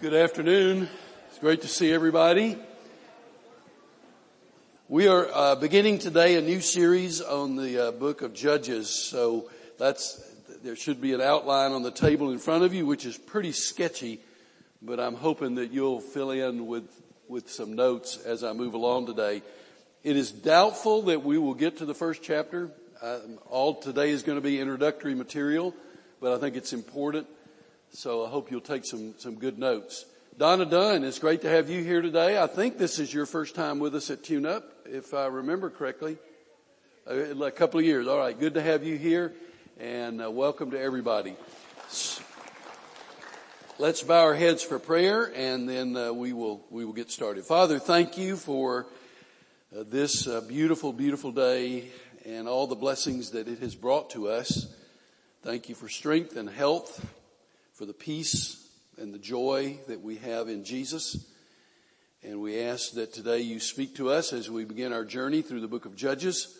Good afternoon. It's great to see everybody. We are uh, beginning today a new series on the uh, book of Judges. So that's there should be an outline on the table in front of you, which is pretty sketchy, but I'm hoping that you'll fill in with with some notes as I move along today. It is doubtful that we will get to the first chapter. Uh, all today is going to be introductory material, but I think it's important so I hope you'll take some, some good notes. Donna Dunn, it's great to have you here today. I think this is your first time with us at Tune Up, if I remember correctly. A, a couple of years. All right. Good to have you here and uh, welcome to everybody. Let's bow our heads for prayer and then uh, we will, we will get started. Father, thank you for uh, this uh, beautiful, beautiful day and all the blessings that it has brought to us. Thank you for strength and health for the peace and the joy that we have in Jesus. And we ask that today you speak to us as we begin our journey through the book of Judges.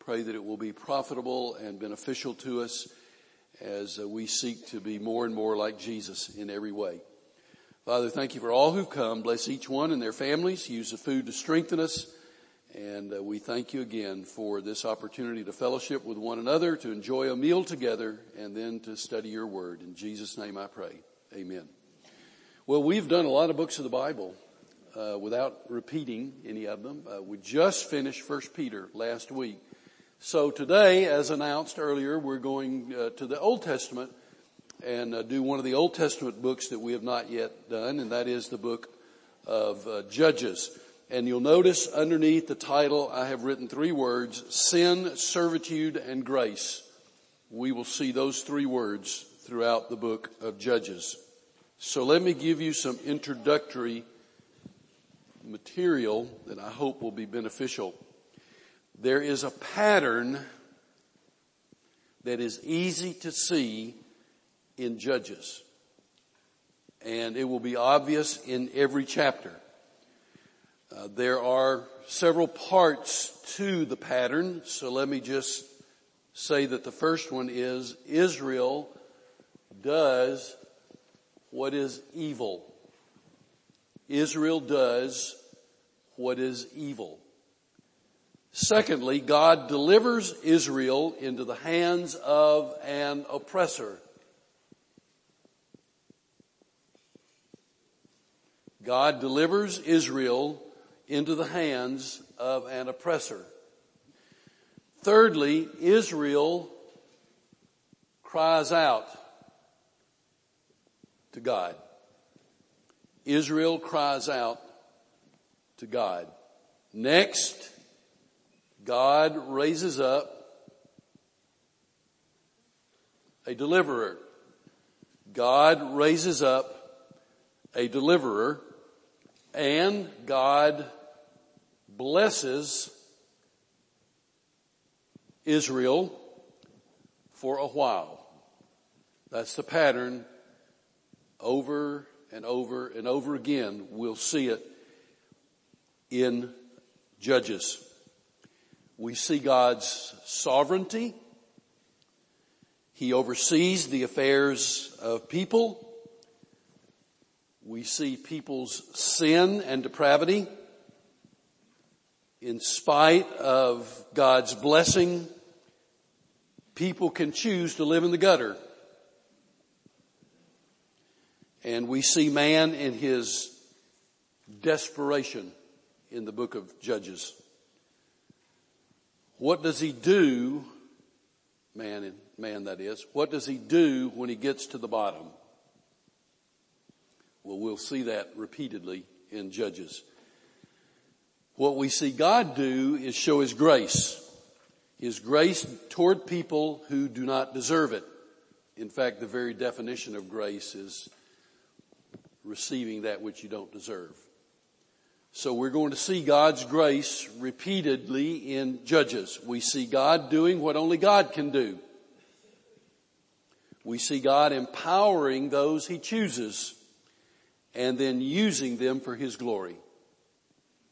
Pray that it will be profitable and beneficial to us as uh, we seek to be more and more like Jesus in every way. Father, thank you for all who've come. Bless each one and their families. Use the food to strengthen us. And uh, we thank you again for this opportunity to fellowship with one another, to enjoy a meal together, and then to study your word. In Jesus' name I pray. Amen. Well, we've done a lot of books of the Bible uh, without repeating any of them. Uh, we just finished First Peter last week. So today, as announced earlier, we're going uh, to the Old Testament and uh, do one of the Old Testament books that we have not yet done, and that is the book of uh, Judges. And you'll notice underneath the title, I have written three words, sin, servitude, and grace. We will see those three words throughout the book of Judges. So let me give you some introductory material that I hope will be beneficial. There is a pattern that is easy to see in Judges. And it will be obvious in every chapter. Uh, there are several parts to the pattern, so let me just say that the first one is Israel does what is evil. Israel does what is evil. Secondly, God delivers Israel into the hands of an oppressor. God delivers Israel into the hands of an oppressor. Thirdly, Israel cries out to God. Israel cries out to God. Next, God raises up a deliverer. God raises up a deliverer and God blesses Israel for a while. That's the pattern over and over and over again. We'll see it in Judges. We see God's sovereignty. He oversees the affairs of people. We see people's sin and depravity in spite of God's blessing, people can choose to live in the gutter. And we see man in his desperation in the book of Judges. What does he do, man, man that is, what does he do when he gets to the bottom? Well, we'll see that repeatedly in Judges. What we see God do is show His grace. His grace toward people who do not deserve it. In fact, the very definition of grace is receiving that which you don't deserve. So we're going to see God's grace repeatedly in Judges. We see God doing what only God can do. We see God empowering those He chooses and then using them for His glory.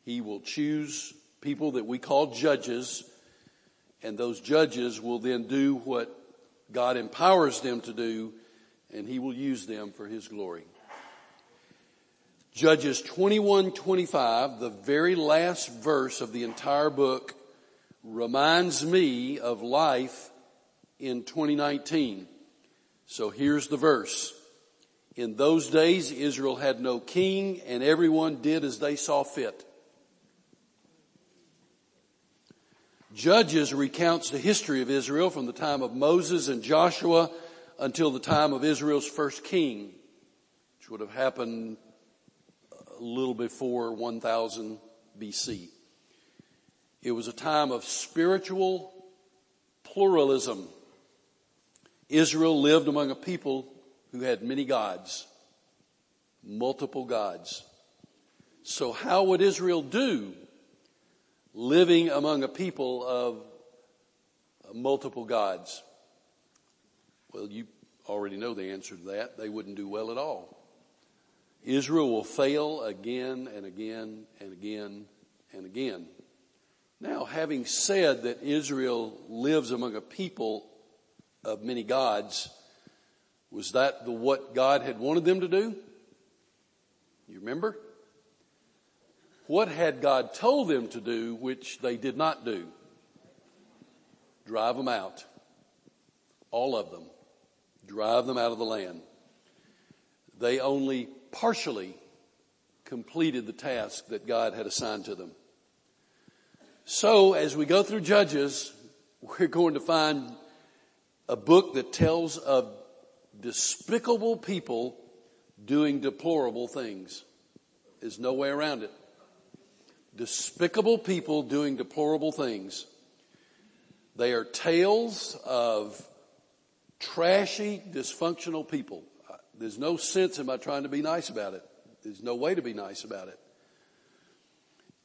He will choose people that we call judges and those judges will then do what God empowers them to do and He will use them for His glory. Judges 21, 25, the very last verse of the entire book reminds me of life in 2019. So here's the verse. In those days, Israel had no king and everyone did as they saw fit. Judges recounts the history of Israel from the time of Moses and Joshua until the time of Israel's first king, which would have happened a little before 1000 BC. It was a time of spiritual pluralism. Israel lived among a people who had many gods, multiple gods. So how would Israel do living among a people of multiple gods? Well, you already know the answer to that. They wouldn't do well at all. Israel will fail again and again and again and again. Now, having said that Israel lives among a people of many gods, was that the what God had wanted them to do? You remember? What had God told them to do which they did not do? Drive them out. All of them. Drive them out of the land. They only partially completed the task that God had assigned to them. So as we go through Judges, we're going to find a book that tells of despicable people doing deplorable things. There's no way around it. Despicable people doing deplorable things. They are tales of trashy, dysfunctional people. Uh, there's no sense in my trying to be nice about it. There's no way to be nice about it.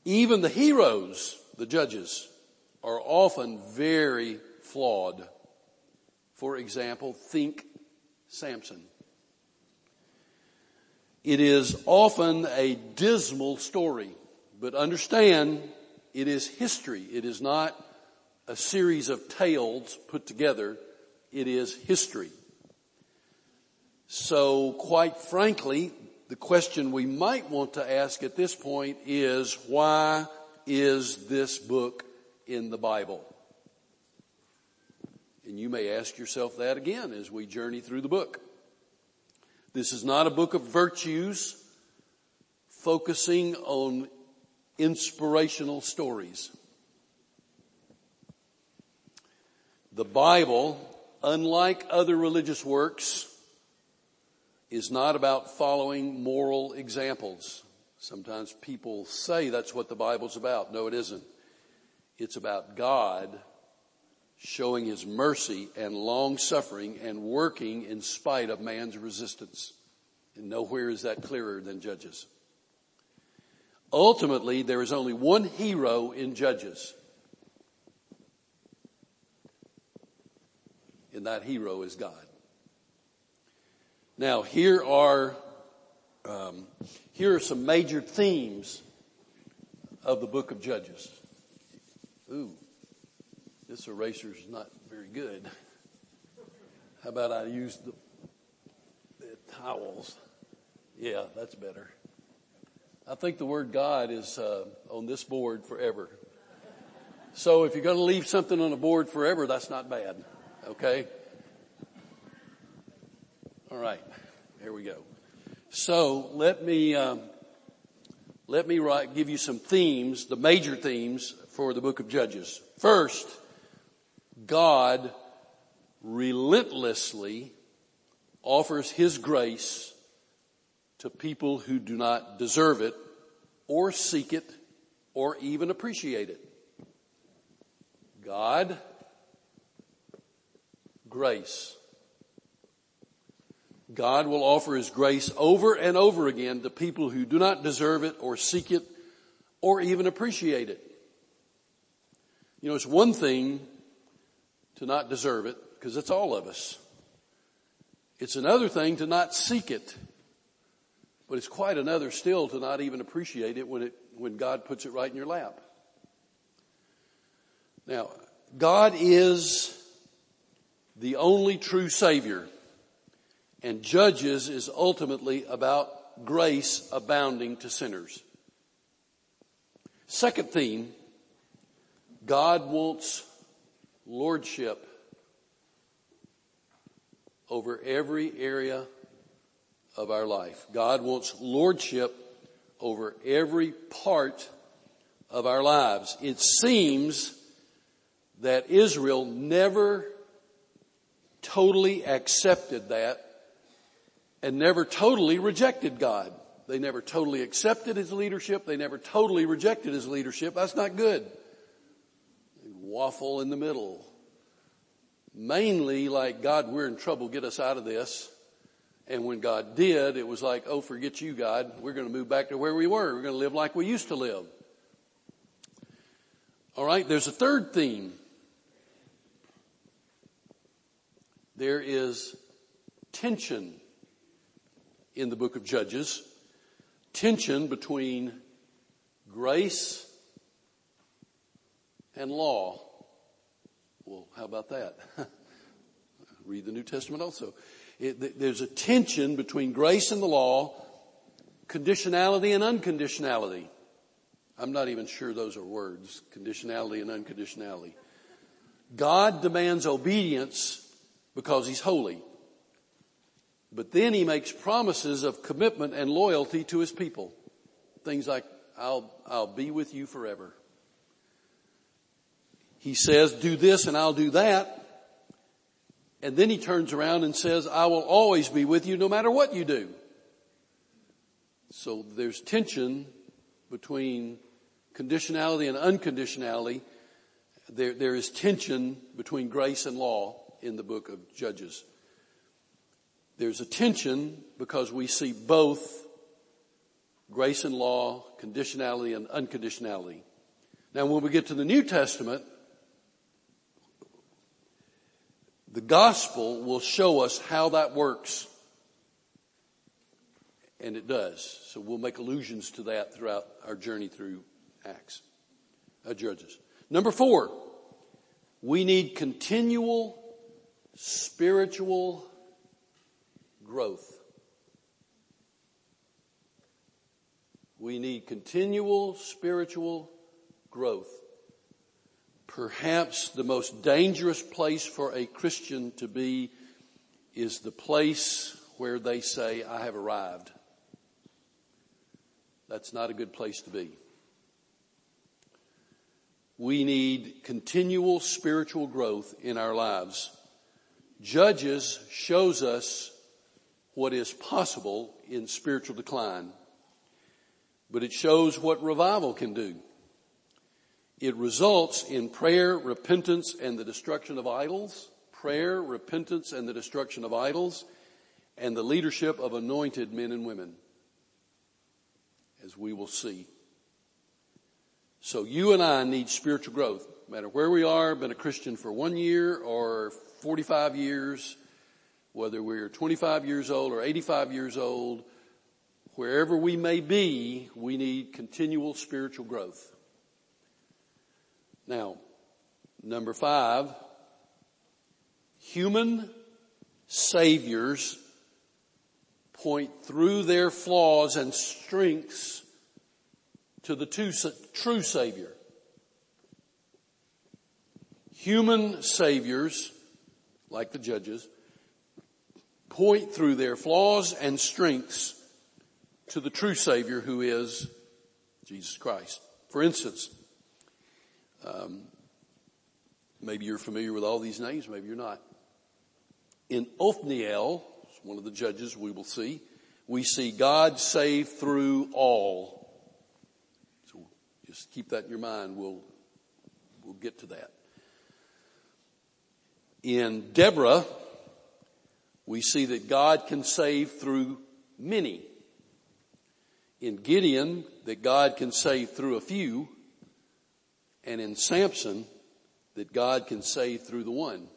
Even the heroes, the judges, are often very flawed. For example, think Samson. It is often a dismal story, but understand it is history. It is not a series of tales put together. It is history. So quite frankly, the question we might want to ask at this point is why is this book in the Bible? And you may ask yourself that again as we journey through the book. This is not a book of virtues focusing on inspirational stories. The Bible, unlike other religious works, is not about following moral examples. Sometimes people say that's what the Bible's about. No, it isn't. It's about God showing his mercy and long suffering and working in spite of man's resistance. And nowhere is that clearer than Judges. Ultimately, there is only one hero in Judges. And that hero is God. Now, here are um, here are some major themes of the book of Judges. Ooh, this eraser is not very good. How about I use the, the towels? Yeah, that's better. I think the word God is uh, on this board forever. So if you're going to leave something on a board forever, that's not bad. Okay? All right, here we go. So let me um, let me write, give you some themes, the major themes for the book of Judges. First, God relentlessly offers His grace to people who do not deserve it or seek it or even appreciate it. God, grace. God will offer His grace over and over again to people who do not deserve it or seek it or even appreciate it. You know, it's one thing to not deserve it because it's all of us. It's another thing to not seek it, but it's quite another still to not even appreciate it when it, when God puts it right in your lap. Now, God is the only true Savior. And Judges is ultimately about grace abounding to sinners. Second theme, God wants lordship over every area of our life. God wants lordship over every part of our lives. It seems that Israel never totally accepted that and never totally rejected God. They never totally accepted his leadership. They never totally rejected his leadership. That's not good. They waffle in the middle. Mainly like, God, we're in trouble. Get us out of this. And when God did, it was like, oh, forget you, God. We're going to move back to where we were. We're going to live like we used to live. All right, there's a third theme. There is tension in the book of Judges. Tension between grace and law. Well, how about that? Read the New Testament also. It, there's a tension between grace and the law, conditionality and unconditionality. I'm not even sure those are words, conditionality and unconditionality. God demands obedience because He's holy. But then He makes promises of commitment and loyalty to His people. Things like, I'll, I'll be with you forever. He says, do this and I'll do that. And then he turns around and says, I will always be with you no matter what you do. So there's tension between conditionality and unconditionality. There, there is tension between grace and law in the book of Judges. There's a tension because we see both grace and law, conditionality and unconditionality. Now when we get to the New Testament, The gospel will show us how that works. And it does. So we'll make allusions to that throughout our journey through Acts, uh, Judges. Number four, we need continual spiritual growth. We need continual spiritual growth perhaps the most dangerous place for a Christian to be is the place where they say, I have arrived. That's not a good place to be. We need continual spiritual growth in our lives. Judges shows us what is possible in spiritual decline, but it shows what revival can do. It results in prayer, repentance, and the destruction of idols. Prayer, repentance, and the destruction of idols, and the leadership of anointed men and women. As we will see. So you and I need spiritual growth. No matter where we are, been a Christian for one year or 45 years, whether we're 25 years old or 85 years old, wherever we may be, we need continual spiritual growth. Now, number five, human saviors point through their flaws and strengths to the two, true Savior. Human saviors, like the judges, point through their flaws and strengths to the true Savior who is Jesus Christ. For instance, um, maybe you're familiar with all these names, maybe you're not. In Othniel, one of the judges we will see, we see God save through all. So just keep that in your mind. We'll, we'll get to that. In Deborah, we see that God can save through many. In Gideon, that God can save through a few and in Samson that God can save through the one.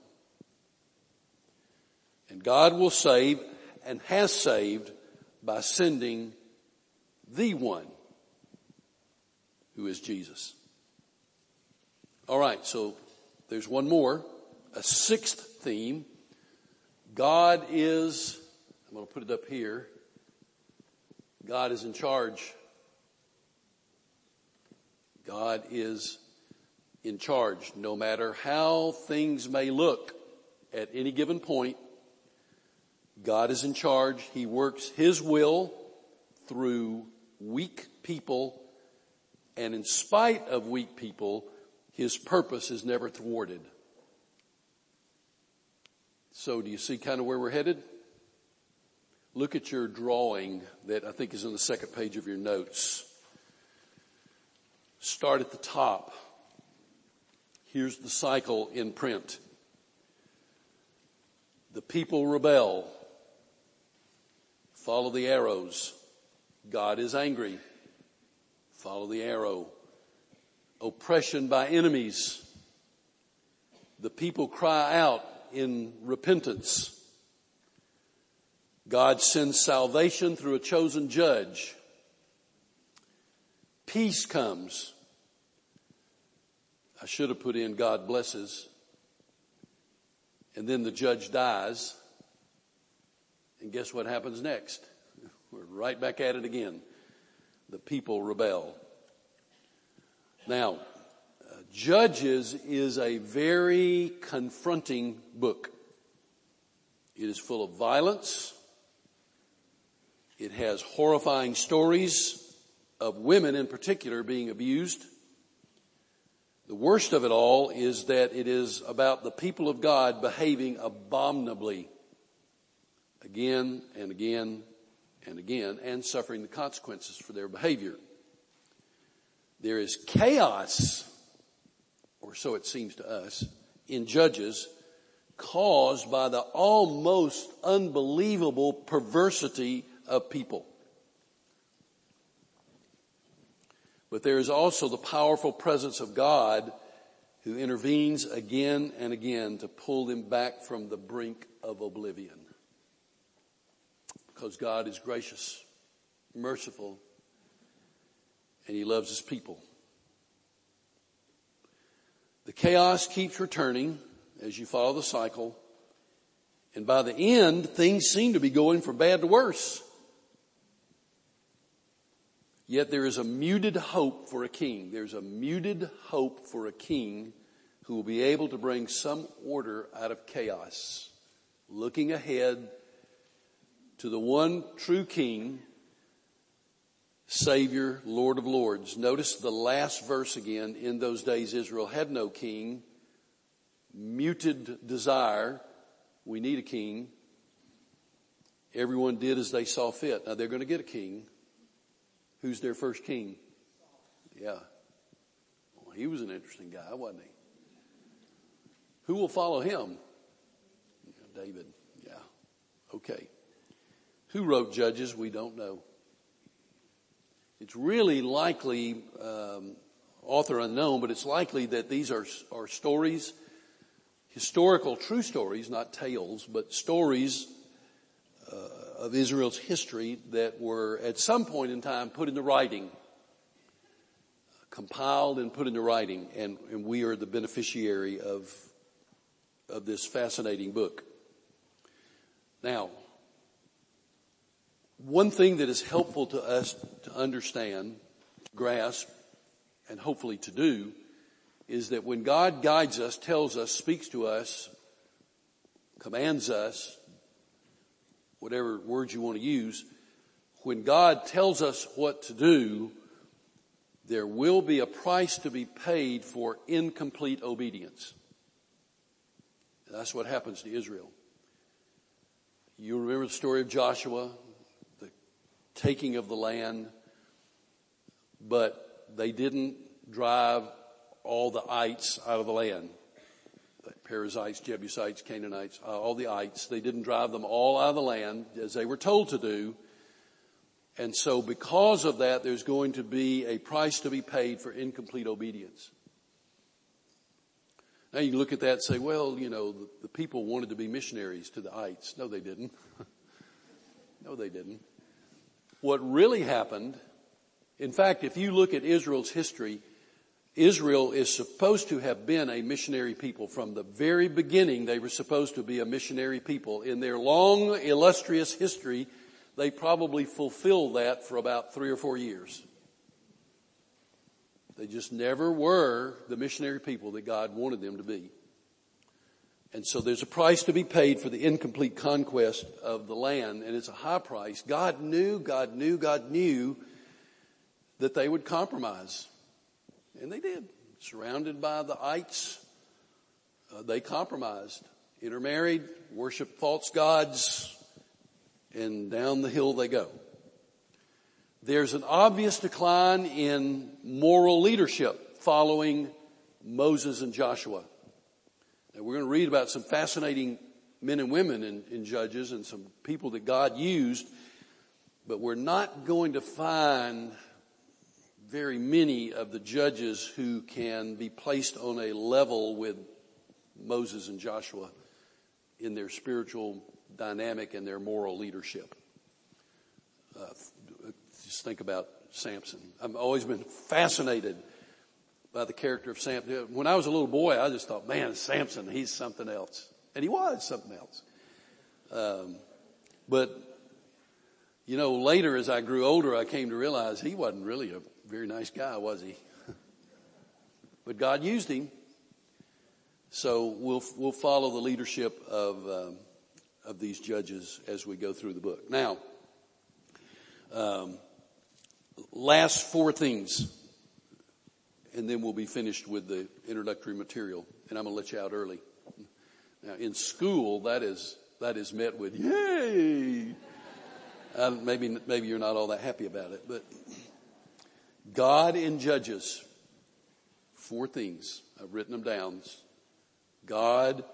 And God will save and has saved by sending the one who is Jesus. All right, so there's one more, a sixth theme. God is, I'm going to put it up here. God is in charge. God is in charge. No matter how things may look at any given point, God is in charge. He works His will through weak people and in spite of weak people, His purpose is never thwarted. So do you see kind of where we're headed? Look at your drawing that I think is on the second page of your notes. Start at the top. Here's the cycle in print. The people rebel. Follow the arrows. God is angry. Follow the arrow. Oppression by enemies. The people cry out in repentance. God sends salvation through a chosen judge. Peace comes. I should have put in God blesses. And then the judge dies. And guess what happens next? We're right back at it again. The people rebel. Now, uh, Judges is a very confronting book. It is full of violence. It has horrifying stories of women in particular being abused. The worst of it all is that it is about the people of God behaving abominably again and again and again and suffering the consequences for their behavior. There is chaos, or so it seems to us, in Judges caused by the almost unbelievable perversity of people. But there is also the powerful presence of God who intervenes again and again to pull them back from the brink of oblivion because God is gracious, merciful, and He loves His people. The chaos keeps returning as you follow the cycle. And by the end, things seem to be going from bad to worse. Yet there is a muted hope for a king. There's a muted hope for a king who will be able to bring some order out of chaos. Looking ahead to the one true King, Savior, Lord of Lords. Notice the last verse again. In those days Israel had no king. Muted desire. We need a king. Everyone did as they saw fit. Now they're going to get a king. Who's their first king? Yeah. Well, he was an interesting guy, wasn't he? Who will follow him? David. Yeah. Okay. Who wrote Judges? We don't know. It's really likely, um, author unknown, but it's likely that these are, are stories, historical true stories, not tales, but stories of Israel's history that were at some point in time put into writing, compiled and put into writing, and, and we are the beneficiary of, of this fascinating book. Now, one thing that is helpful to us to understand, to grasp, and hopefully to do is that when God guides us, tells us, speaks to us, commands us, whatever words you want to use, when God tells us what to do, there will be a price to be paid for incomplete obedience. That's what happens to Israel. You remember the story of Joshua, the taking of the land, but they didn't drive all the ites out of the land. Perizzites, Jebusites, Canaanites, uh, all the ites. They didn't drive them all out of the land as they were told to do. And so because of that, there's going to be a price to be paid for incomplete obedience. Now you look at that and say, well, you know, the, the people wanted to be missionaries to the ites. No, they didn't. no, they didn't. What really happened, in fact, if you look at Israel's history, Israel is supposed to have been a missionary people. From the very beginning, they were supposed to be a missionary people. In their long, illustrious history, they probably fulfilled that for about three or four years. They just never were the missionary people that God wanted them to be. And so there's a price to be paid for the incomplete conquest of the land, and it's a high price. God knew, God knew, God knew that they would compromise. And they did. Surrounded by the ites, uh, they compromised. Intermarried, worshiped false gods, and down the hill they go. There's an obvious decline in moral leadership following Moses and Joshua. And we're going to read about some fascinating men and women in, in Judges and some people that God used, but we're not going to find very many of the judges who can be placed on a level with Moses and Joshua in their spiritual dynamic and their moral leadership. Uh, just think about Samson. I've always been fascinated by the character of Samson. When I was a little boy, I just thought, man, Samson, he's something else. And he was something else. Um, but, you know, later as I grew older, I came to realize he wasn't really a very nice guy, was he? but God used him. So we'll, we'll follow the leadership of, um, of these judges as we go through the book. Now, um, last four things and then we'll be finished with the introductory material. And I'm going to let you out early. Now, in school, that is that is met with yay. Uh, maybe maybe you're not all that happy about it, but God in Judges, four things I've written them down. God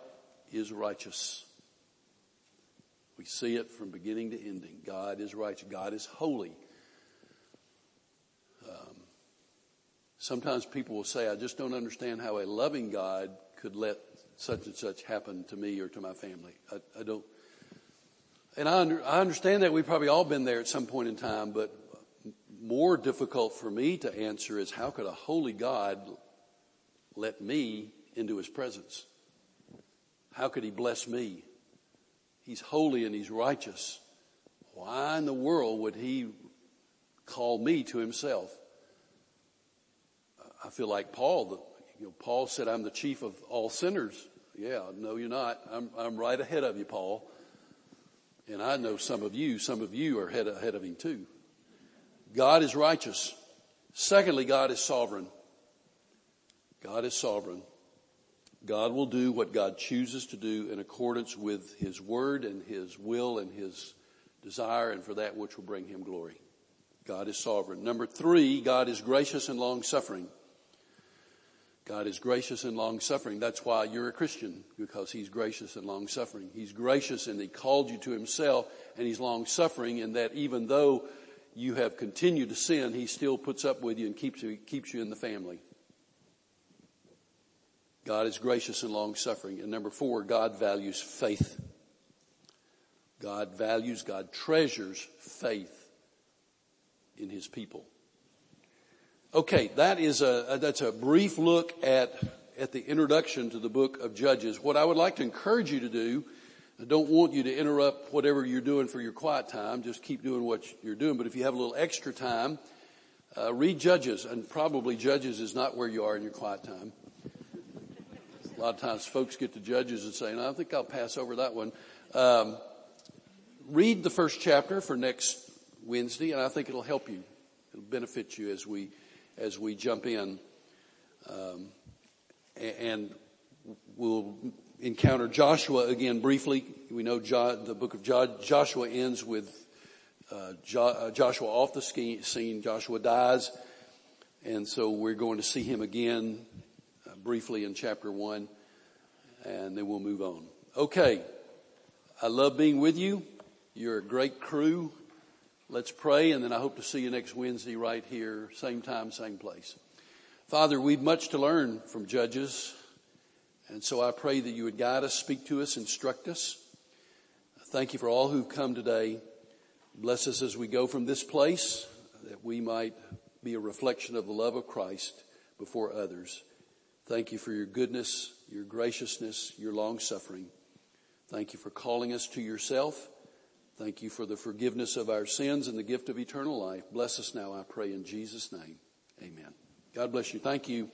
is righteous. We see it from beginning to ending. God is righteous. God is holy. Um, sometimes people will say, I just don't understand how a loving God could let such and such happen to me or to my family. I, I don't. And I, under, I understand that we've probably all been there at some point in time, but more difficult for me to answer is how could a holy God let me into his presence? How could he bless me? He's holy and he's righteous. Why in the world would he call me to himself? I feel like Paul, you know, Paul said, I'm the chief of all sinners. Yeah, no, you're not. I'm, I'm right ahead of you, Paul. And I know some of you, some of you are ahead, ahead of him too. God is righteous. Secondly, God is sovereign. God is sovereign. God will do what God chooses to do in accordance with His word and His will and His desire and for that which will bring Him glory. God is sovereign. Number three, God is gracious and long suffering. God is gracious and long suffering. That's why you're a Christian, because He's gracious and long suffering. He's gracious and He called you to Himself, and He's long suffering in that even though you have continued to sin, He still puts up with you and keeps you, keeps you in the family. God is gracious and long suffering. And number four, God values faith. God values, God treasures faith in His people. Okay, that is a, that's a brief look at, at the introduction to the book of Judges. What I would like to encourage you to do, I don't want you to interrupt whatever you're doing for your quiet time. Just keep doing what you're doing. But if you have a little extra time, uh, read Judges, and probably Judges is not where you are in your quiet time. A lot of times folks get to Judges and say, no, I think I'll pass over that one. Um, read the first chapter for next Wednesday, and I think it'll help you. It'll benefit you as we as we jump in. Um, and we'll encounter Joshua again briefly. We know jo- the book of jo- Joshua ends with uh, jo- uh, Joshua off the scene. Joshua dies. And so we're going to see him again uh, briefly in chapter one. And then we'll move on. Okay. I love being with you. You're a great crew. Let's pray and then I hope to see you next Wednesday right here, same time, same place. Father, we've much to learn from Judges. And so I pray that you would guide us, speak to us, instruct us. Thank you for all who've come today. Bless us as we go from this place that we might be a reflection of the love of Christ before others. Thank you for your goodness, your graciousness, your long suffering. Thank you for calling us to yourself. Thank you for the forgiveness of our sins and the gift of eternal life. Bless us now, I pray in Jesus' name. Amen. God bless you. Thank you.